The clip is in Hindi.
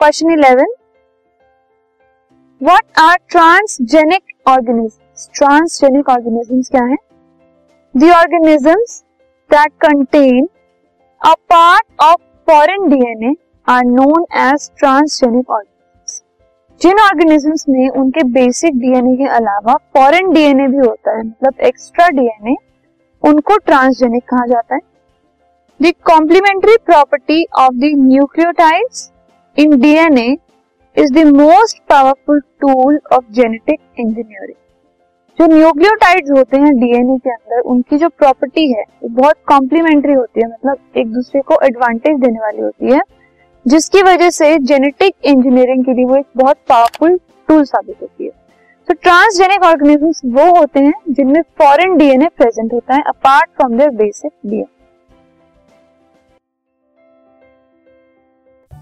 Question eleven what are transgenic organism transgenic organism क्या है? The organisms that contain a part of foreign DNA are known as transgenic organism Jin organisms में उनके बेसिक डीएनए के अलावा फॉरेन डीएनए भी होता है मतलब एक्स्ट्रा डीएनए उनको ट्रांसजेनिक कहा जाता है। The complementary property of the nucleotides in DNA is the most powerful tool of genetic engineering जो न्यूक्लियोटाइड्स होते हैं डीएनए के अंदर, उनकी जो प्रॉपर्टी है, वो बहुत कॉम्प्लीमेंट्री होती है मतलब एक दूसरे को एडवांटेज देने वाली होती है, जिसकी वजह से जेनेटिक इंजीनियरिंग के लिए वो एक बहुत पावरफुल टूल साबित होती है। तो ट्रांसजेनिक ऑर्गेनिजम्स वो होते हैं जिनमें फॉरेन डीएनए प्रेजेंट होता है apart from their basic DNA